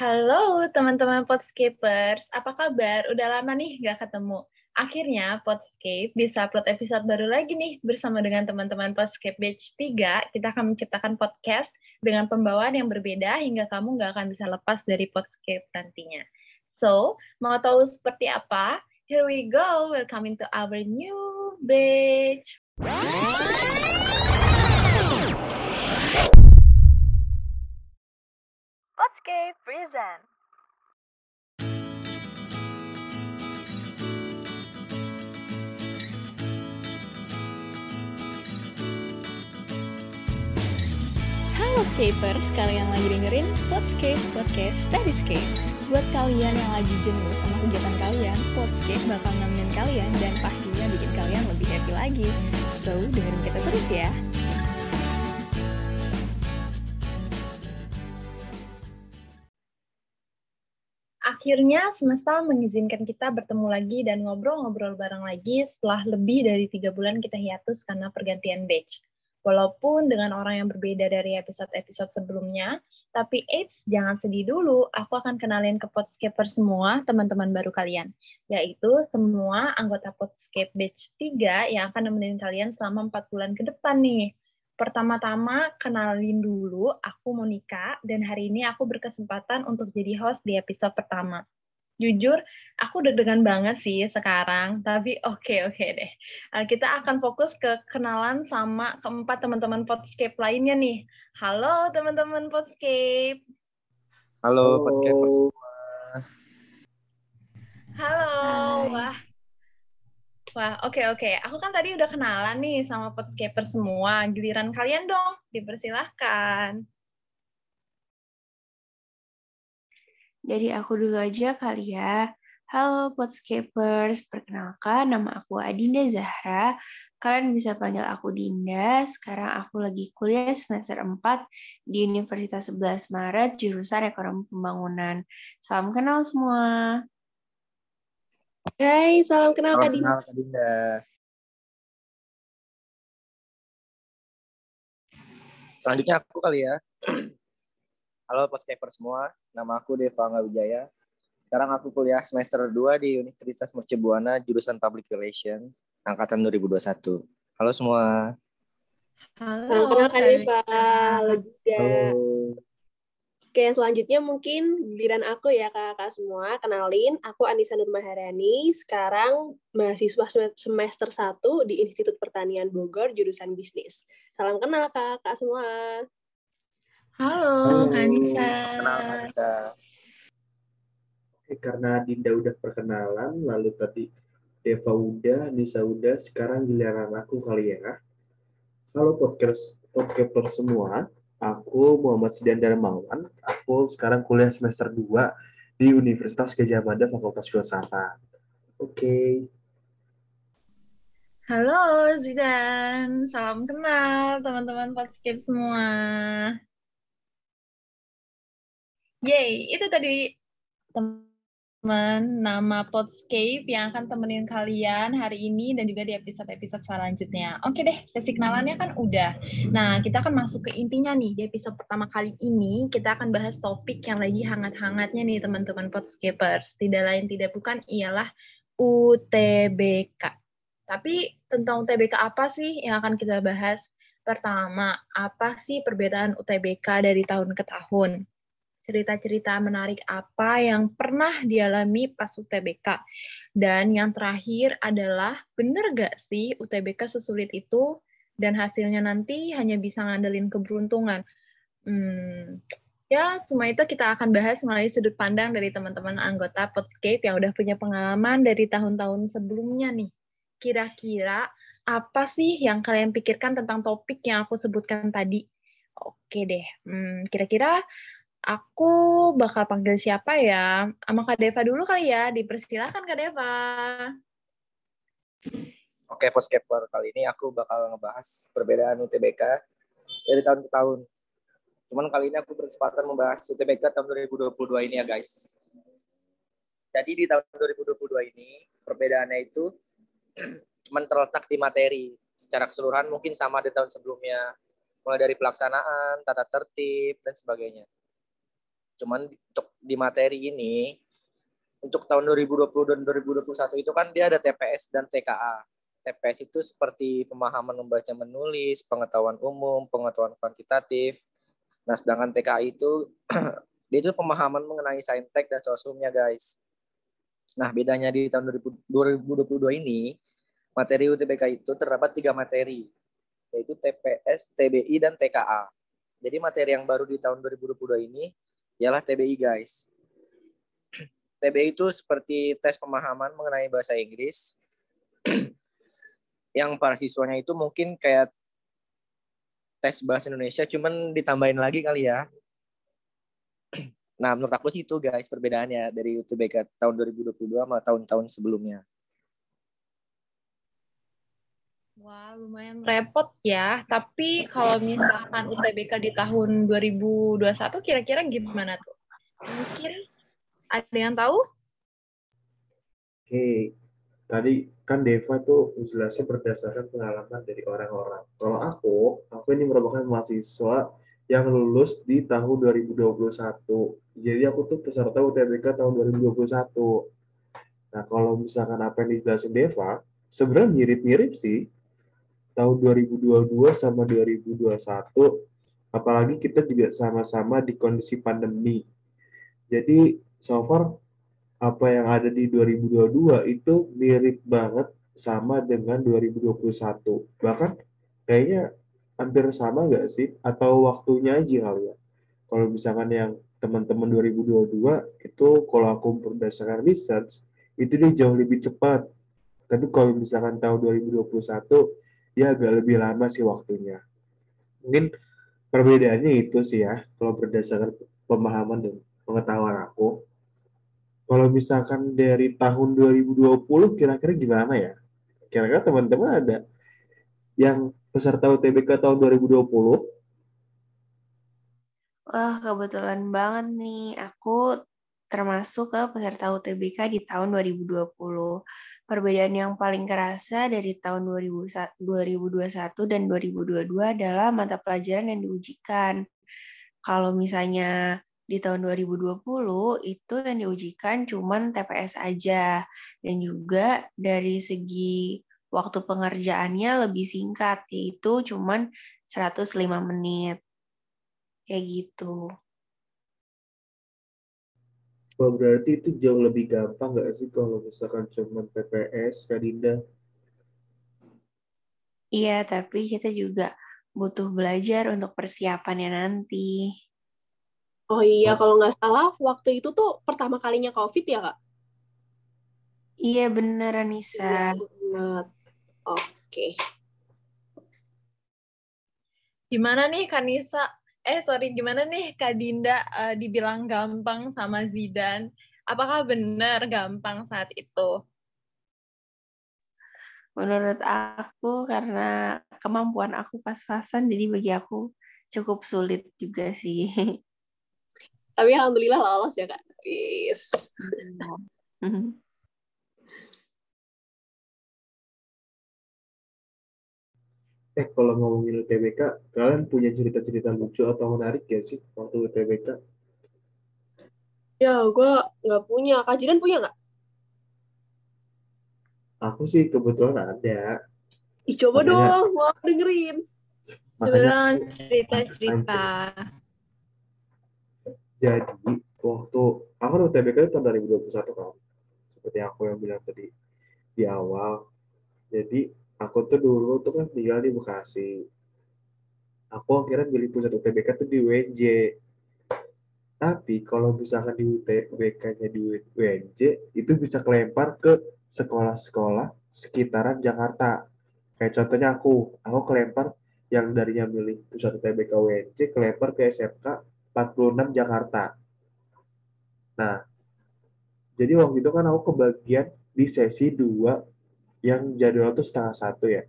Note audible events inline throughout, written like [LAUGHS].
Halo teman-teman Podscapers, apa kabar? Udah lama nih gak ketemu. Akhirnya Podscape bisa upload episode baru lagi nih bersama dengan teman-teman Podscape Batch 3. Kita akan menciptakan podcast dengan pembawaan yang berbeda hingga kamu gak akan bisa lepas dari Podscape nantinya. So, mau tahu seperti apa? Here we go. Welcome into our new batch. Podscape present. Halo Scapers, kalian lagi dengerin Podscape Podcast Studyscape. Buat kalian yang lagi jenuh sama kegiatan kalian, Podscape bakal nemenin kalian dan pastinya bikin kalian lebih happy lagi. So, dengerin kita terus ya. Akhirnya semesta mengizinkan kita bertemu lagi dan ngobrol-ngobrol bareng lagi setelah lebih dari tiga bulan kita hiatus karena pergantian batch. Walaupun dengan orang yang berbeda dari episode-episode sebelumnya, tapi eits, jangan sedih dulu, aku akan kenalin ke Podscaper semua teman-teman baru kalian, yaitu semua anggota Podscape Batch 3 yang akan nemenin kalian selama 4 bulan ke depan nih. Pertama-tama, kenalin dulu, aku Monica, dan hari ini aku berkesempatan untuk jadi host di episode pertama. Jujur, aku deg-degan banget sih sekarang, tapi oke-oke okay deh. Uh, kita akan fokus ke kenalan sama keempat teman-teman Podscape lainnya nih. Halo teman-teman Podscape. Halo, Podscape semua. Halo, Hai. wah. Wah, oke oke. Aku kan tadi udah kenalan nih sama Podscaper semua. Giliran kalian dong, dipersilahkan. Dari aku dulu aja kali ya. Halo Podscapers, perkenalkan nama aku Adinda Zahra. Kalian bisa panggil aku Dinda. Sekarang aku lagi kuliah semester 4 di Universitas 11 Maret, jurusan Ekonomi Pembangunan. Salam kenal semua. Hai, salam kenal Salam Kak Dinda. kenal Kak Dinda. Selanjutnya aku kali ya. [CLEARS THROAT] Halo Podscaper semua, nama aku Deva Wijaya. Sekarang aku kuliah semester 2 di Universitas Mercubuana, jurusan Public Relation, angkatan 2021. Halo semua. Halo, kenal Kak. Deva. Halo juga. Halo. Oke, selanjutnya mungkin giliran aku ya kakak semua. Kenalin, aku Anissa Nur Maharani. Sekarang mahasiswa sem- semester 1 di Institut Pertanian Bogor, jurusan bisnis. Salam kenal kakak semua. Halo, Kak Anissa. Kenal Kak Anissa. Oke, karena Dinda udah perkenalan, lalu tadi Deva udah, Nisa udah, sekarang giliran aku kali ya. Halo podcast podcaster semua, aku Muhammad Sidan Darmawan. Aku sekarang kuliah semester 2 di Universitas Gajah Mada Fakultas Filsafat. Oke, Halo, Zidan. Salam kenal, teman-teman Podscape semua. Yeay, itu tadi teman nama Podscape yang akan temenin kalian hari ini dan juga di episode-episode selanjutnya. Oke deh, sesi kenalannya kan udah. Nah, kita akan masuk ke intinya nih. Di episode pertama kali ini, kita akan bahas topik yang lagi hangat-hangatnya nih teman-teman Podscapers. Tidak lain tidak bukan ialah UTBK. Tapi tentang UTBK apa sih yang akan kita bahas? Pertama, apa sih perbedaan UTBK dari tahun ke tahun? Cerita-cerita menarik apa yang pernah dialami pas UTBK? Dan yang terakhir adalah, bener gak sih UTBK sesulit itu dan hasilnya nanti hanya bisa ngandelin keberuntungan? Hmm, ya, semua itu kita akan bahas melalui sudut pandang dari teman-teman anggota Podscape yang udah punya pengalaman dari tahun-tahun sebelumnya nih kira-kira apa sih yang kalian pikirkan tentang topik yang aku sebutkan tadi? Oke deh, hmm, kira-kira aku bakal panggil siapa ya? Sama Kak Deva dulu kali ya, dipersilakan Kak Deva. Oke, Podscaper kali ini aku bakal ngebahas perbedaan UTBK dari tahun ke tahun. Cuman kali ini aku berkesempatan membahas UTBK tahun 2022 ini ya guys. Jadi di tahun 2022 ini perbedaannya itu [CLEARS THROAT] cuman terletak di materi. Secara keseluruhan mungkin sama di tahun sebelumnya. Mulai dari pelaksanaan, tata tertib, dan sebagainya. Cuman untuk di materi ini untuk tahun 2020 dan 2021 itu kan dia ada TPS dan TKA. TPS itu seperti pemahaman membaca menulis, pengetahuan umum, pengetahuan kuantitatif. Nah, sedangkan TKA itu [CLEARS THROAT] dia itu pemahaman mengenai saintek dan sosumnya, guys. Nah, bedanya di tahun 2022 ini, materi UTBK itu terdapat tiga materi, yaitu TPS, TBI, dan TKA. Jadi materi yang baru di tahun 2022 ini ialah TBI, guys. TBI itu seperti tes pemahaman mengenai bahasa Inggris, [CLEARS THROAT] yang para siswanya itu mungkin kayak tes bahasa Indonesia cuman ditambahin lagi kali ya. [CLEARS THROAT] Nah, menurut aku sih itu guys perbedaannya dari UTBK tahun 2022 sama tahun-tahun sebelumnya. Wah, lumayan repot ya. Tapi kalau misalkan UTBK di tahun 2021 kira-kira gimana tuh? Mungkin ada yang tahu? Oke, tadi kan Deva tuh jelasnya berdasarkan pengalaman dari orang-orang. Kalau aku, aku ini merupakan mahasiswa yang lulus di tahun 2021. Jadi aku tuh peserta UTBK tahun 2021. Nah, kalau misalkan apa yang dijelasin Deva, sebenarnya mirip-mirip sih. Tahun 2022 sama 2021, apalagi kita juga sama-sama di kondisi pandemi. Jadi, so far apa yang ada di 2022 itu mirip banget sama dengan 2021. Bahkan kayaknya hampir sama nggak sih? Atau waktunya aja kali ya? Kalau misalkan yang teman-teman 2022 itu kalau aku berdasarkan research itu dia jauh lebih cepat. Tapi kalau misalkan tahun 2021 dia agak lebih lama sih waktunya. Mungkin perbedaannya itu sih ya kalau berdasarkan pemahaman dan pengetahuan aku kalau misalkan dari tahun 2020 kira-kira gimana ya? Kira-kira teman-teman ada yang peserta UTBK tahun 2020? Wah, kebetulan banget nih. Aku termasuk ke peserta UTBK di tahun 2020. Perbedaan yang paling kerasa dari tahun 2021 dan 2022 adalah mata pelajaran yang diujikan. Kalau misalnya di tahun 2020 itu yang diujikan cuman TPS aja dan juga dari segi waktu pengerjaannya lebih singkat yaitu cuman 105 menit. Kayak gitu. Oh, berarti itu jauh lebih gampang nggak sih kalau misalkan cuma TPS, Kak Dinda? Iya, tapi kita juga butuh belajar untuk persiapannya nanti. Oh iya, kalau nggak salah waktu itu tuh pertama kalinya COVID ya, Kak? Iya bener, Anissa. Benar. Oke. Gimana nih Kanisa? Eh sorry, gimana nih Kak Dinda uh, dibilang gampang sama Zidan? Apakah benar gampang saat itu? Menurut aku karena kemampuan aku pas-pasan, jadi bagi aku cukup sulit juga sih. Tapi alhamdulillah lolos ya kak. Yes. [LAUGHS] Eh, kalau ngomongin UTBK, kalian punya cerita-cerita lucu atau menarik gak sih waktu UTBK? Ya, gue nggak punya. Kak Jidan punya nggak? Aku sih kebetulan ada. Ih, coba Makanya- dong, mau dengerin. Cerita-cerita. Jadi, waktu aku kan UTBK itu tahun 2021 kan. Seperti aku yang bilang tadi di awal. Jadi, aku tuh dulu tuh kan tinggal di Bekasi. Aku akhirnya milih pusat UTBK tuh di UNJ. Tapi kalau misalkan di UTBK-nya di UNJ, itu bisa kelempar ke sekolah-sekolah sekitaran Jakarta. Kayak contohnya aku, aku kelempar yang darinya milih pusat UTBK UNJ, kelempar ke SMK 46 Jakarta. Nah, jadi waktu itu kan aku kebagian di sesi 2 yang jadwal tuh setengah satu ya.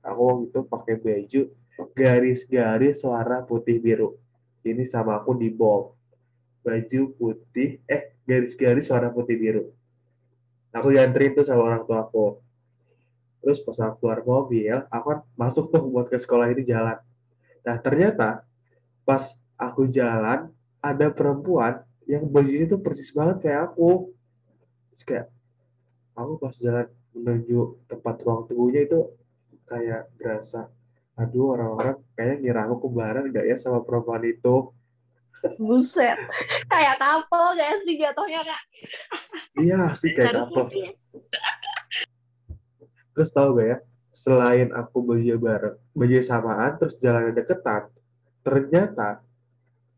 Aku waktu itu pakai baju garis-garis warna putih biru. Ini sama aku di bold. Baju putih, eh garis-garis warna putih biru. Aku dianterin tuh sama orang tua aku. Terus pas aku keluar mobil, aku kan masuk tuh buat ke sekolah ini jalan. Nah ternyata pas aku jalan ada perempuan yang bajunya tuh persis banget kayak aku terus kayak aku pas jalan menuju tempat ruang tunggunya itu kayak berasa aduh orang-orang kayaknya ngira aku kembaran gak ya sama perempuan itu Buset. Kayak couple gak sih jatuhnya, Kak? iya pasti kayak sih. terus tahu gak ya selain aku baju bareng baju samaan terus jalannya deketan ternyata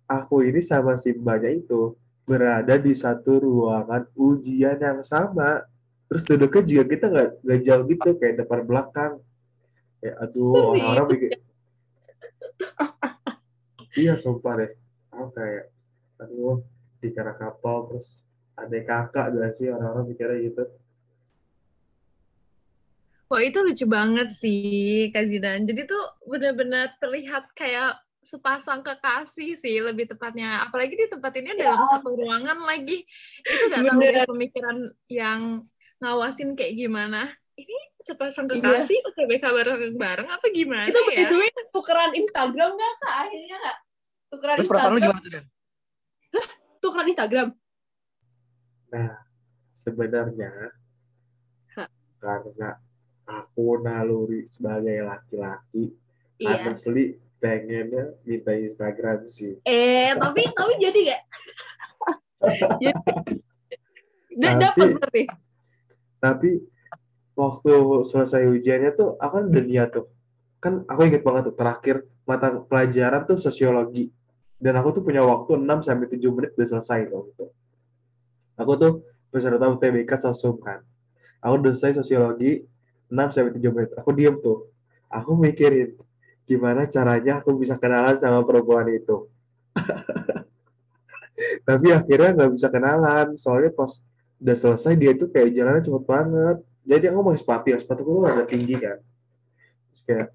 aku ini sama si mbaknya itu berada di satu ruangan ujian yang sama terus duduknya juga kita nggak nggak jauh gitu kayak depan belakang. Kayak aduh orang-orang bikin iya sumpah deh. Aku kayak aduh dikira kapal terus ada kakak gak sih? Orang-orang mikirnya gitu. Wah itu lucu banget sih Kak Zidan. Jadi tuh benar-benar terlihat kayak sepasang kekasih sih lebih tepatnya. Apalagi di tempat ini dalam satu ruangan lagi. Itu gak tahu deh pemikiran yang ngawasin kayak gimana. Ini sepasang Iya. kekasih UTBK bareng-bareng apa gimana Itu by ya? the way tukeran Instagram nggak, Kak? Akhirnya, Kak? Tukeran Terus perasaan lu Instagram. gimana tuh, Dan? Tukeran Instagram. Nah, sebenarnya Hah. karena aku naluri sebagai laki-laki, Iya. honestly pengennya minta Instagram sih. Eh, [LAUGHS] tapi tapi jadi gak? jadi. Dapat berarti. Tapi waktu selesai ujiannya tuh, aku kan udah niat tuh. Kan aku inget banget tuh, terakhir mata pelajaran tuh sosiologi. Dan aku tuh punya waktu 6 sampai 7 menit udah selesai tuh. Gitu. Aku tuh peserta UTBK sosum kan. Aku udah selesai sosiologi 6 sampai 7 menit. Aku diem tuh. Aku mikirin gimana caranya aku bisa kenalan sama perempuan itu. [LAUGHS] Tapi akhirnya nggak bisa kenalan. Soalnya pas udah selesai dia tuh kayak jalannya cepet banget. Jadi aku pakai sepatu ya, sepatu gue agak tinggi kan. Terus kayak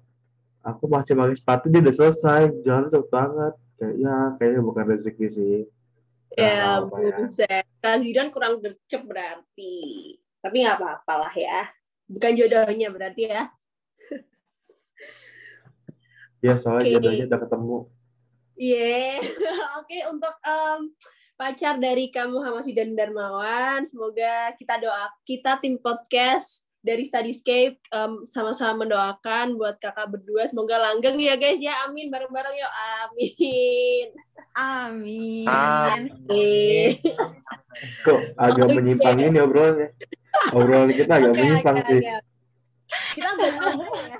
aku masih pakai sepatu dia udah selesai, jalannya cepet banget. Kayak ya kayaknya bukan rezeki sih. Ya, ya. buset. Kak Zidan kurang gercep berarti. Tapi nggak apa-apa lah ya. Bukan jodohnya berarti ya. Ya soalnya Oke. jodohnya udah ketemu. Iya. [LAUGHS] Oke, untuk em, pacar dari kamu Hamasi dan Darmawan, semoga kita doa kita tim podcast dari Studyscape em, sama-sama mendoakan buat kakak berdua semoga langgeng ya guys ya amin bareng-bareng yuk amin Amin. amin Kok agak Oke. menyimpang ini obrolannya. Obrolan kita agak Oke, menyimpang sih. oke. Kita balik ya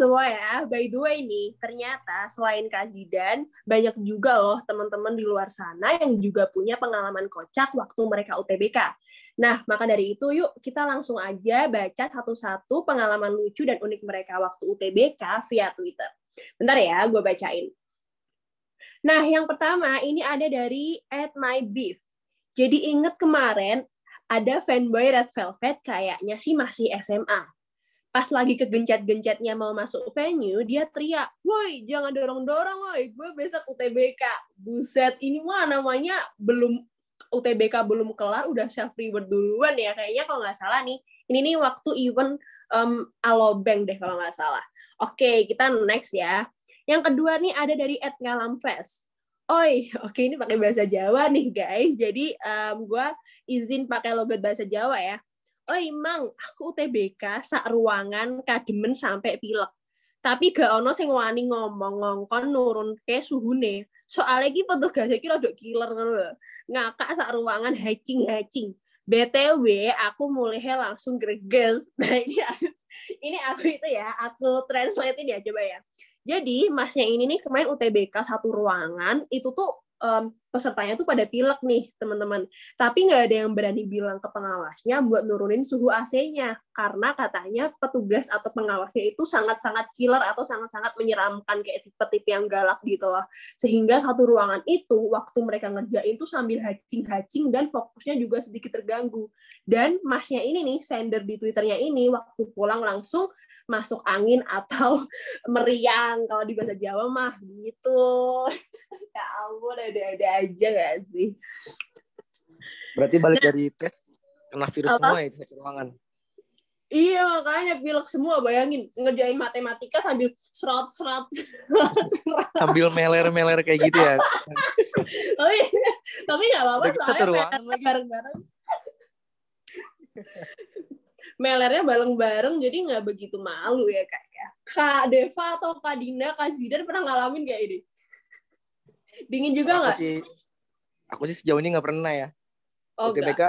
semua ya. By the way nih, ternyata selain Kak Zidan, banyak juga loh teman-teman di luar sana yang juga punya pengalaman kocak waktu mereka UTBK. Nah, maka dari itu yuk kita langsung aja baca satu-satu pengalaman lucu dan unik mereka waktu UTBK via Twitter. Bentar ya, gue bacain. Nah, yang pertama ini ada dari at my beef. Jadi inget kemarin ada fanboy Red Velvet kayaknya sih masih SMA. Pas lagi kegencet-gencetnya mau masuk venue, dia teriak, woi jangan dorong-dorong woi, gue besok UTBK. Buset, ini mah namanya belum UTBK belum kelar, udah self reward duluan ya. Kayaknya kalau nggak salah nih, ini nih waktu event um, Alobank deh kalau nggak salah. Oke, kita next ya. Yang kedua nih ada dari Ed Ngalam Fest. Oi, [LAUGHS] oke ini pakai bahasa Jawa nih guys. Jadi um, gue izin pakai logat bahasa Jawa ya. Oi mang, aku UTBK sak ruangan kademen sampai pilek. Tapi gak ono sing wani ngomong ngongkon nurun ke suhune. Soalnya iki petugas iki rada killer. Ngakak sak ruangan hacing-hacing. BTW aku mulainya langsung greges. [LAUGHS] Nah ini ini aku itu ya, aku translate ya coba ya. Jadi masnya ini nih kemarin UTBK satu ruangan itu tuh em, pesertanya tuh pada pilek nih teman-teman. Tapi nggak ada yang berani bilang ke pengawasnya buat nurunin suhu AC-nya karena katanya petugas atau pengawasnya itu sangat-sangat killer atau sangat-sangat menyeramkan kayak tipe-tipe yang galak gitu loh. Sehingga satu ruangan itu waktu mereka ngerjain tuh sambil hacing-hacing dan fokusnya juga sedikit terganggu. Dan masnya ini nih sender di Twitternya ini waktu pulang langsung masuk angin atau [LAUGHS] meriang kalau di bahasa Jawa mah gitu. [LAUGHS] ya ampun ada-ada aja gak sih? Berarti balik dari tes kena virus Apa? semua ya di satu ruangan. Iya makanya pilek semua bayangin ngerjain matematika sambil serat serat. [LAUGHS] Sambil meler-meler kayak gitu ya. tapi tapi nggak apa-apa soalnya satu ruangan melernya bareng-bareng. Jadi nggak begitu malu ya kak ya. Kak Deva atau Kak Dina, Kak Zidan pernah ngalamin kayak ini? Dingin juga nggak? sih, aku sih sejauh ini nggak pernah ya. Oh, nggak. UTBK,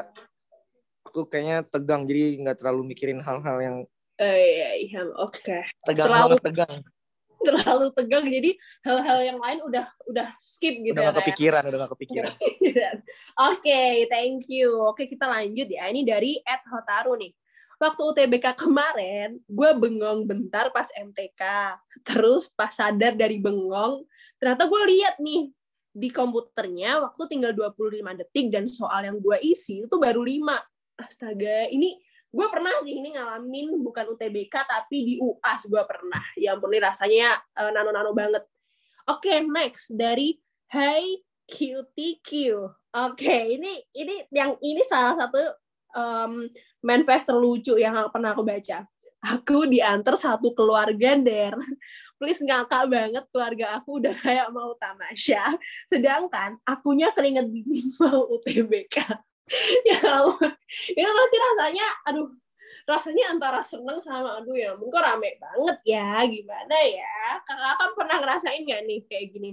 aku kayaknya tegang jadi nggak terlalu mikirin hal-hal yang Eh, iya, iya, oke. tegang Terlalu- banget tegang. Terlalu tegang jadi hal-hal yang lain udah udah skip gitu Udah ya. Kak, ya? kepikiran, udah nggak kepikiran. [LAUGHS] Oke, thank you. Oke, kita lanjut ya. Ini dari Ed Hotaru nih. Waktu UTBK kemarin, gue bengong bentar pas MTK. Terus pas sadar dari bengong, ternyata gue lihat nih di komputernya waktu tinggal 25 detik dan soal yang gue isi itu baru 5. Astaga, ini gue pernah sih ini ngalamin bukan UTBK tapi di UAS gue pernah. Ya ampun, ini rasanya eh, nano-nano banget. Oke, next dari Hey QTQ. Oke, ini ini yang ini salah satu um, manifest terlucu yang pernah aku baca. Aku diantar satu keluarga der. Please ngakak banget keluarga aku udah kayak mau tamasya. Sedangkan akunya keringet dingin [LAUGHS] mau UTBK. ya ampun. Itu pasti rasanya, aduh, rasanya antara seneng sama aduh ya kok rame banget ya gimana ya kakak pernah ngerasain nggak nih kayak gini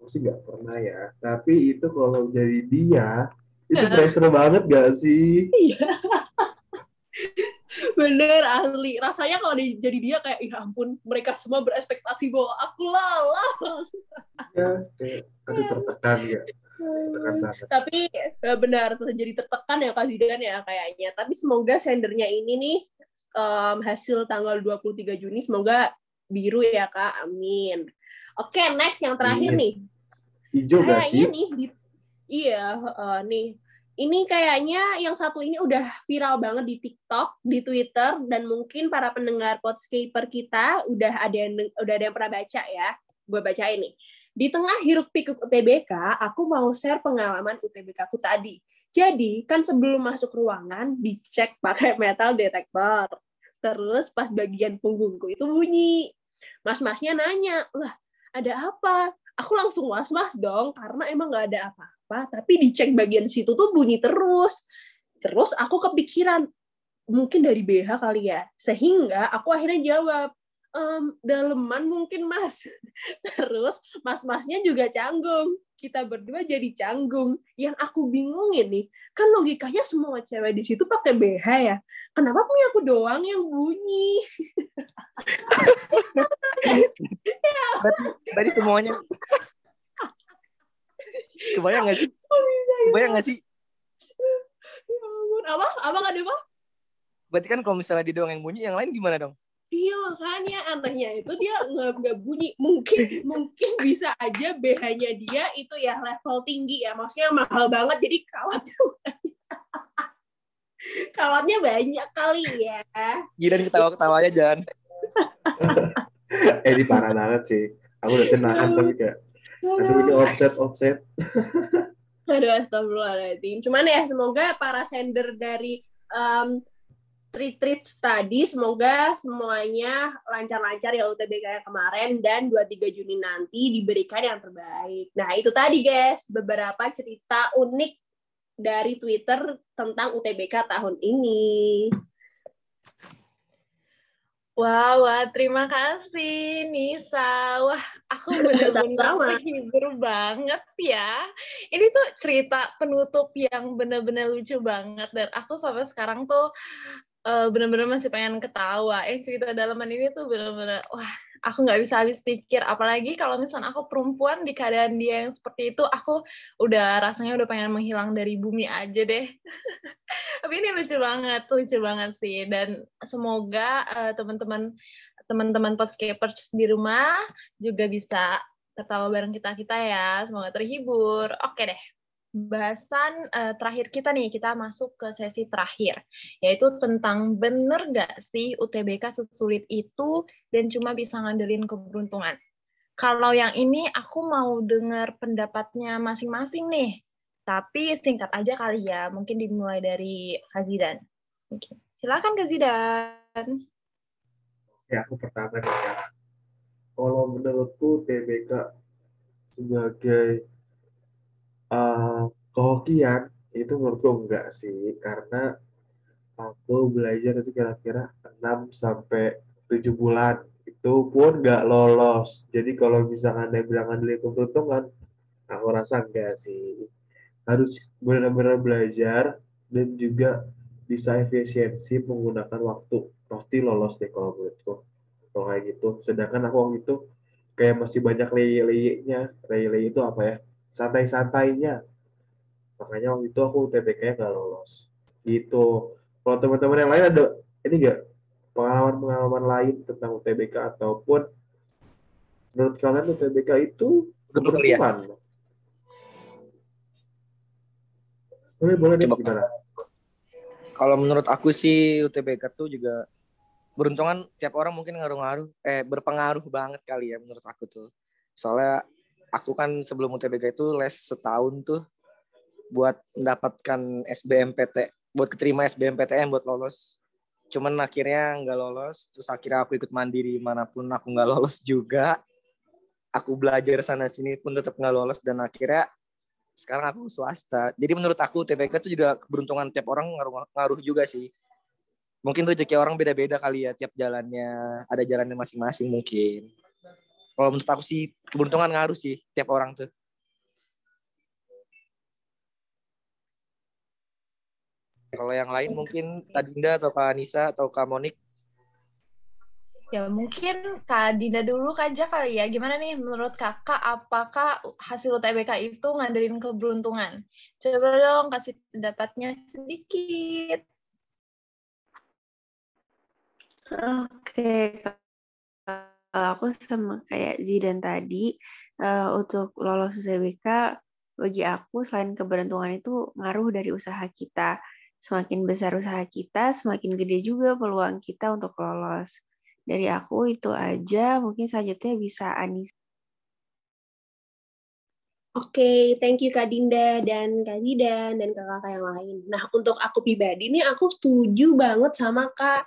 Aku sih nggak pernah ya. Tapi itu kalau jadi dia, itu pressure banget gak sih? [LAUGHS] Bener asli. Rasanya kalau di- jadi dia kayak, ya ampun, mereka semua berekspektasi bahwa aku lolos. Ya, kayak, aduh tertekan ya. Tertekan banget. Tapi eh, benar, jadi tertekan ya Kak Zidan ya kayaknya. Tapi semoga sendernya ini nih, em, hasil tanggal 23 Juni, semoga biru ya Kak. Amin. Oke, next yang terakhir Iya. nih. Hijau gak Kayaknya nih, iya eh, nih. Ini kayaknya yang satu ini udah viral banget di TikTok, di Twitter, dan mungkin para pendengar Podscaper kita udah ada yang udah ada yang pernah baca ya. Gue baca ini. Di tengah hiruk pikuk UTBK, aku mau share pengalaman UTBK aku tadi. Jadi, kan sebelum masuk ruangan, dicek pakai metal detector. Terus pas bagian punggungku itu bunyi. Mas-masnya nanya, lah ada apa? Aku langsung was-was dong, karena emang nggak ada apa-apa. Tapi dicek bagian situ tuh bunyi terus. Terus aku kepikiran, mungkin dari BH kali ya. Sehingga aku akhirnya jawab, "Em, daleman mungkin mas. [LAUGHS] Terus mas-masnya juga canggung. Kita berdua jadi canggung. Yang aku bingungin nih, kan logikanya semua cewek di situ pakai BH ya. Kenapa punya aku doang yang bunyi? [LAUGHS] Berarti, berarti semuanya. [LAUGHS] Kebayang nggak sih? Kebayang nggak sih? Ya ampun. Apa? Apa ada apa? Berarti kan kalau misalnya dia doang yang bunyi, yang lain gimana dong? Iya makanya anehnya itu dia nggak nggak bunyi mungkin mungkin bisa aja BH-nya dia itu ya level tinggi ya maksudnya mahal banget jadi kawatnya banyak. [LAUGHS] kawatnya banyak kali ya Gidan ketawa-ketawa aja jangan. [LAUGHS] Eh, ini parah banget sih. Aku udah tenahan tapi kayak, aduh ini offset, offset. [LAUGHS] Aduh, astagfirullahaladzim. Cuman ya, semoga para sender dari um, treat-treat tadi, semoga semuanya lancar-lancar ya UTBK yang kemarin, dan 23 Juni nanti diberikan yang terbaik. Nah, itu tadi guys, beberapa cerita unik dari Twitter tentang UTBK tahun ini. Wah, wah, terima kasih Nisa. Wah, aku [LAUGHS] benar-benar terhibur banget ya. Ini tuh cerita penutup yang benar-benar lucu banget dan aku sampai sekarang tuh eh, benar-benar masih pengen ketawa. Eh, cerita dalaman ini tuh benar-benar wah, aku nggak bisa habis pikir. Apalagi kalau misalnya aku perempuan di keadaan dia yang seperti itu, aku udah rasanya udah pengen menghilang dari bumi aja deh. [LAUGHS] Tapi ini lucu banget, lucu banget sih. Dan semoga eh, teman-teman teman-teman podscapers di rumah juga bisa ketawa bareng kita kita ya. Semoga terhibur. Oke deh. Bahasan eh, terakhir kita nih, kita masuk ke sesi terakhir, yaitu tentang bener gak sih UTBK sesulit itu dan cuma bisa ngandelin keberuntungan. Kalau yang ini aku mau dengar pendapatnya masing-masing nih. Tapi singkat aja kali ya, mungkin dimulai dari Hazidan. Oke. Silakan Kak Zidan. Ya, aku pertama nih ya. Kalau menurutku TBK sebagai uh, kehokian itu menurutku enggak sih karena aku belajar itu kira-kira 6 sampai 7 bulan itu pun nggak lolos. Jadi kalau misalkan ada bilang ada keberuntungan aku rasa enggak sih. Harus benar-benar belajar dan juga bisa efisiensi menggunakan waktu. Pasti lolos deh kalau menurutku kalau kayak gitu. Sedangkan aku waktu itu kayak masih banyak leye-leyenya leye-leye itu apa ya santai-santainya. Makanya waktu itu aku TBK-nya nggak lolos. Gitu. Kalau teman-teman yang lain ada ini enggak pengalaman-pengalaman lain tentang UTBK ataupun menurut kalian UTBK itu keberuntungan boleh boleh deh Coba. gimana? Kalau menurut aku sih UTBK tuh juga beruntungan tiap orang mungkin ngaruh-ngaruh eh berpengaruh banget kali ya menurut aku tuh. Soalnya aku kan sebelum UTBK itu les setahun tuh buat mendapatkan SBMPT, buat keterima SBMPTN buat lolos. Cuman akhirnya nggak lolos, terus akhirnya aku ikut mandiri mana pun aku nggak lolos juga. Aku belajar sana sini pun tetap nggak lolos dan akhirnya sekarang aku swasta. Jadi menurut aku TPK itu juga keberuntungan tiap orang ngaruh, ngaruh juga sih. Mungkin rezeki orang beda-beda kali ya tiap jalannya, ada jalannya masing-masing mungkin. Kalau menurut aku sih keberuntungan ngaruh sih tiap orang tuh. Kalau yang lain mungkin Kak Dinda atau Kak Anissa atau Kak Monik Ya mungkin Kak Dinda dulu aja kali ya. Gimana nih menurut kakak apakah hasil UTBK itu ngandelin keberuntungan? Coba dong kasih pendapatnya sedikit. Oke, kalau aku sama kayak Zidan tadi, uh, untuk lolos UTBK, bagi aku selain keberuntungan itu ngaruh dari usaha kita. Semakin besar usaha kita, semakin gede juga peluang kita untuk lolos. Dari aku itu aja, mungkin selanjutnya bisa Anis. Oke, thank you Kak Dinda dan Kak Zidan dan kakak-kakak yang lain. Nah, untuk aku pribadi nih, aku setuju banget sama Kak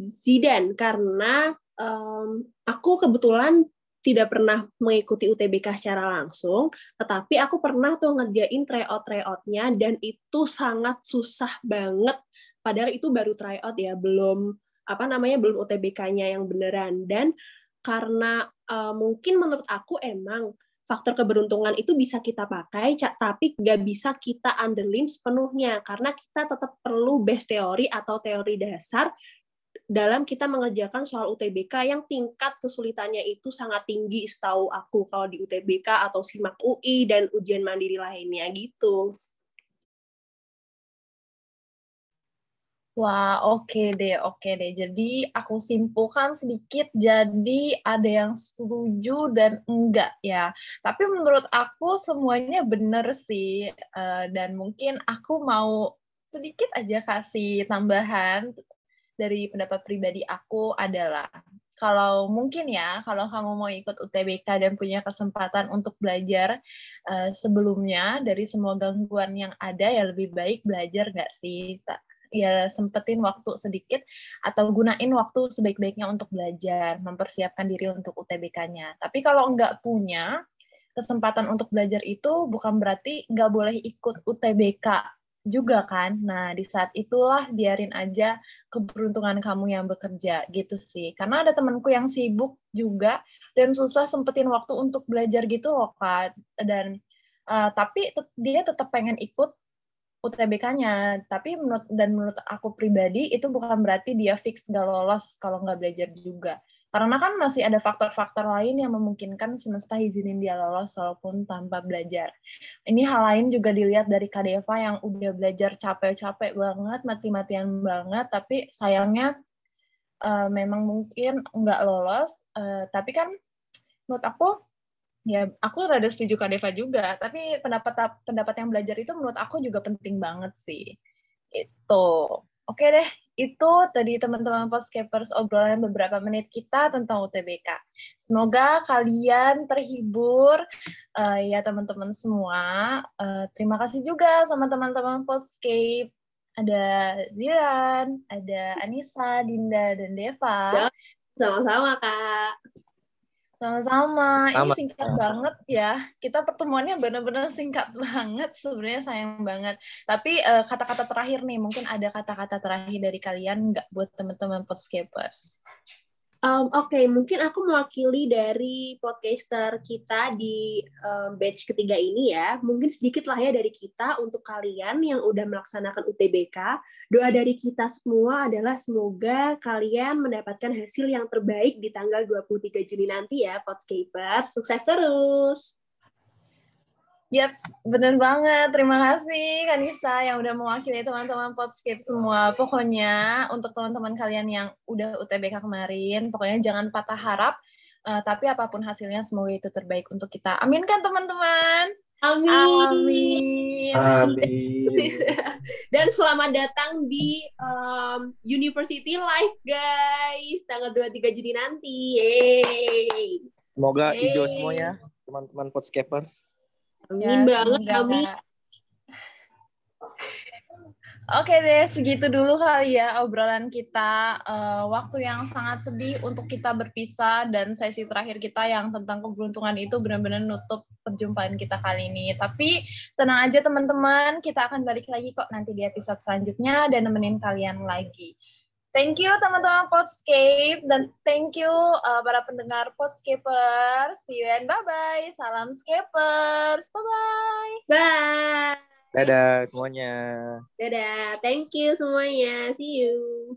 Zidan karena um, aku kebetulan tidak pernah mengikuti UTBK secara langsung, tetapi aku pernah tuh ngerjain tryout tryoutnya dan itu sangat susah banget. Padahal itu baru tryout ya, belum apa namanya belum UTBK-nya yang beneran dan karena uh, mungkin menurut aku emang faktor keberuntungan itu bisa kita pakai, tapi nggak bisa kita andelin sepenuhnya karena kita tetap perlu base teori atau teori dasar dalam kita mengerjakan soal UTBK yang tingkat kesulitannya itu sangat tinggi setahu aku kalau di UTBK atau SIMAK UI dan ujian mandiri lainnya gitu. Wah, oke deh, oke deh. Jadi aku simpulkan sedikit, jadi ada yang setuju dan enggak ya. Tapi menurut aku semuanya benar sih, uh, dan mungkin aku mau sedikit aja kasih tambahan dari pendapat pribadi aku adalah kalau mungkin ya, kalau kamu mau ikut UTBK dan punya kesempatan untuk belajar uh, sebelumnya dari semua gangguan yang ada, ya lebih baik belajar nggak sih? ya sempetin waktu sedikit atau gunain waktu sebaik-baiknya untuk belajar, mempersiapkan diri untuk UTBK-nya. Tapi kalau nggak punya kesempatan untuk belajar itu bukan berarti nggak boleh ikut UTBK juga kan. Nah, di saat itulah biarin aja keberuntungan kamu yang bekerja gitu sih. Karena ada temanku yang sibuk juga dan susah sempetin waktu untuk belajar gitu loh, Kak. Dan uh, tapi dia tetap pengen ikut UTBK-nya. Tapi menurut dan menurut aku pribadi itu bukan berarti dia fix gak lolos kalau nggak belajar juga. Karena kan masih ada faktor-faktor lain yang memungkinkan semesta izinin dia lolos walaupun tanpa belajar. Ini hal lain juga dilihat dari Kadeva yang udah belajar capek-capek banget, mati-matian banget, tapi sayangnya uh, memang mungkin nggak lolos. Uh, tapi kan menurut aku Ya, aku rada setuju Kak Deva juga, tapi pendapat pendapat yang belajar itu menurut aku juga penting banget sih. Itu. Oke deh, itu tadi teman-teman Postkapers obrolan beberapa menit kita tentang UTBK. Semoga kalian terhibur uh, ya teman-teman semua. Uh, terima kasih juga sama teman-teman Podscape Ada Ziran, ada Anissa, Dinda, dan Deva. Ya. Sama-sama, Kak. Sama-sama. Ini Sama. singkat banget ya. Kita pertemuannya benar-benar singkat [LAUGHS] banget. Sebenarnya sayang banget. Tapi eh, kata-kata terakhir nih, mungkin ada kata-kata terakhir dari kalian nggak buat teman-teman Podscapers? Um, Oke, mungkin aku mewakili dari podcaster kita di um, batch ketiga ini ya. Mungkin sedikit lah ya dari kita untuk kalian yang udah melaksanakan UTBK. Doa dari kita semua adalah semoga kalian mendapatkan hasil yang terbaik di tanggal 23 Juni nanti ya, Podscaper. Sukses terus! Yap, bener banget. Terima kasih Kanisa yang udah mewakili teman-teman Podscape semua. Pokoknya untuk teman-teman kalian yang udah UTBK kemarin, pokoknya jangan patah harap. Eh, tapi apa pun hasilnya, semoga itu terbaik untuk kita. Amin kan teman-teman? Amin! Amin. Amin. [LAUGHS] Dan selamat datang di um, University Life, guys. Tanggal 23 Juni nanti. Yeay! Semoga hijau semuanya, teman-teman Podscapers. Amin Ya, banget, semoga. amin. Oke deh, segitu dulu kali ya obrolan kita. Eh, waktu yang sangat sedih untuk kita berpisah dan sesi terakhir kita yang tentang keberuntungan itu benar-benar nutup perjumpaan kita kali ini. Tapi tenang aja teman-teman, kita akan balik lagi kok nanti di episode selanjutnya dan nemenin kalian lagi. Thank you teman-teman Podscape dan thank you eh, para pendengar Podscapers. See you and bye-bye. Salam Scapers. Bye-bye. Bye! Dadah semuanya. Dadah. Thank you semuanya. See you.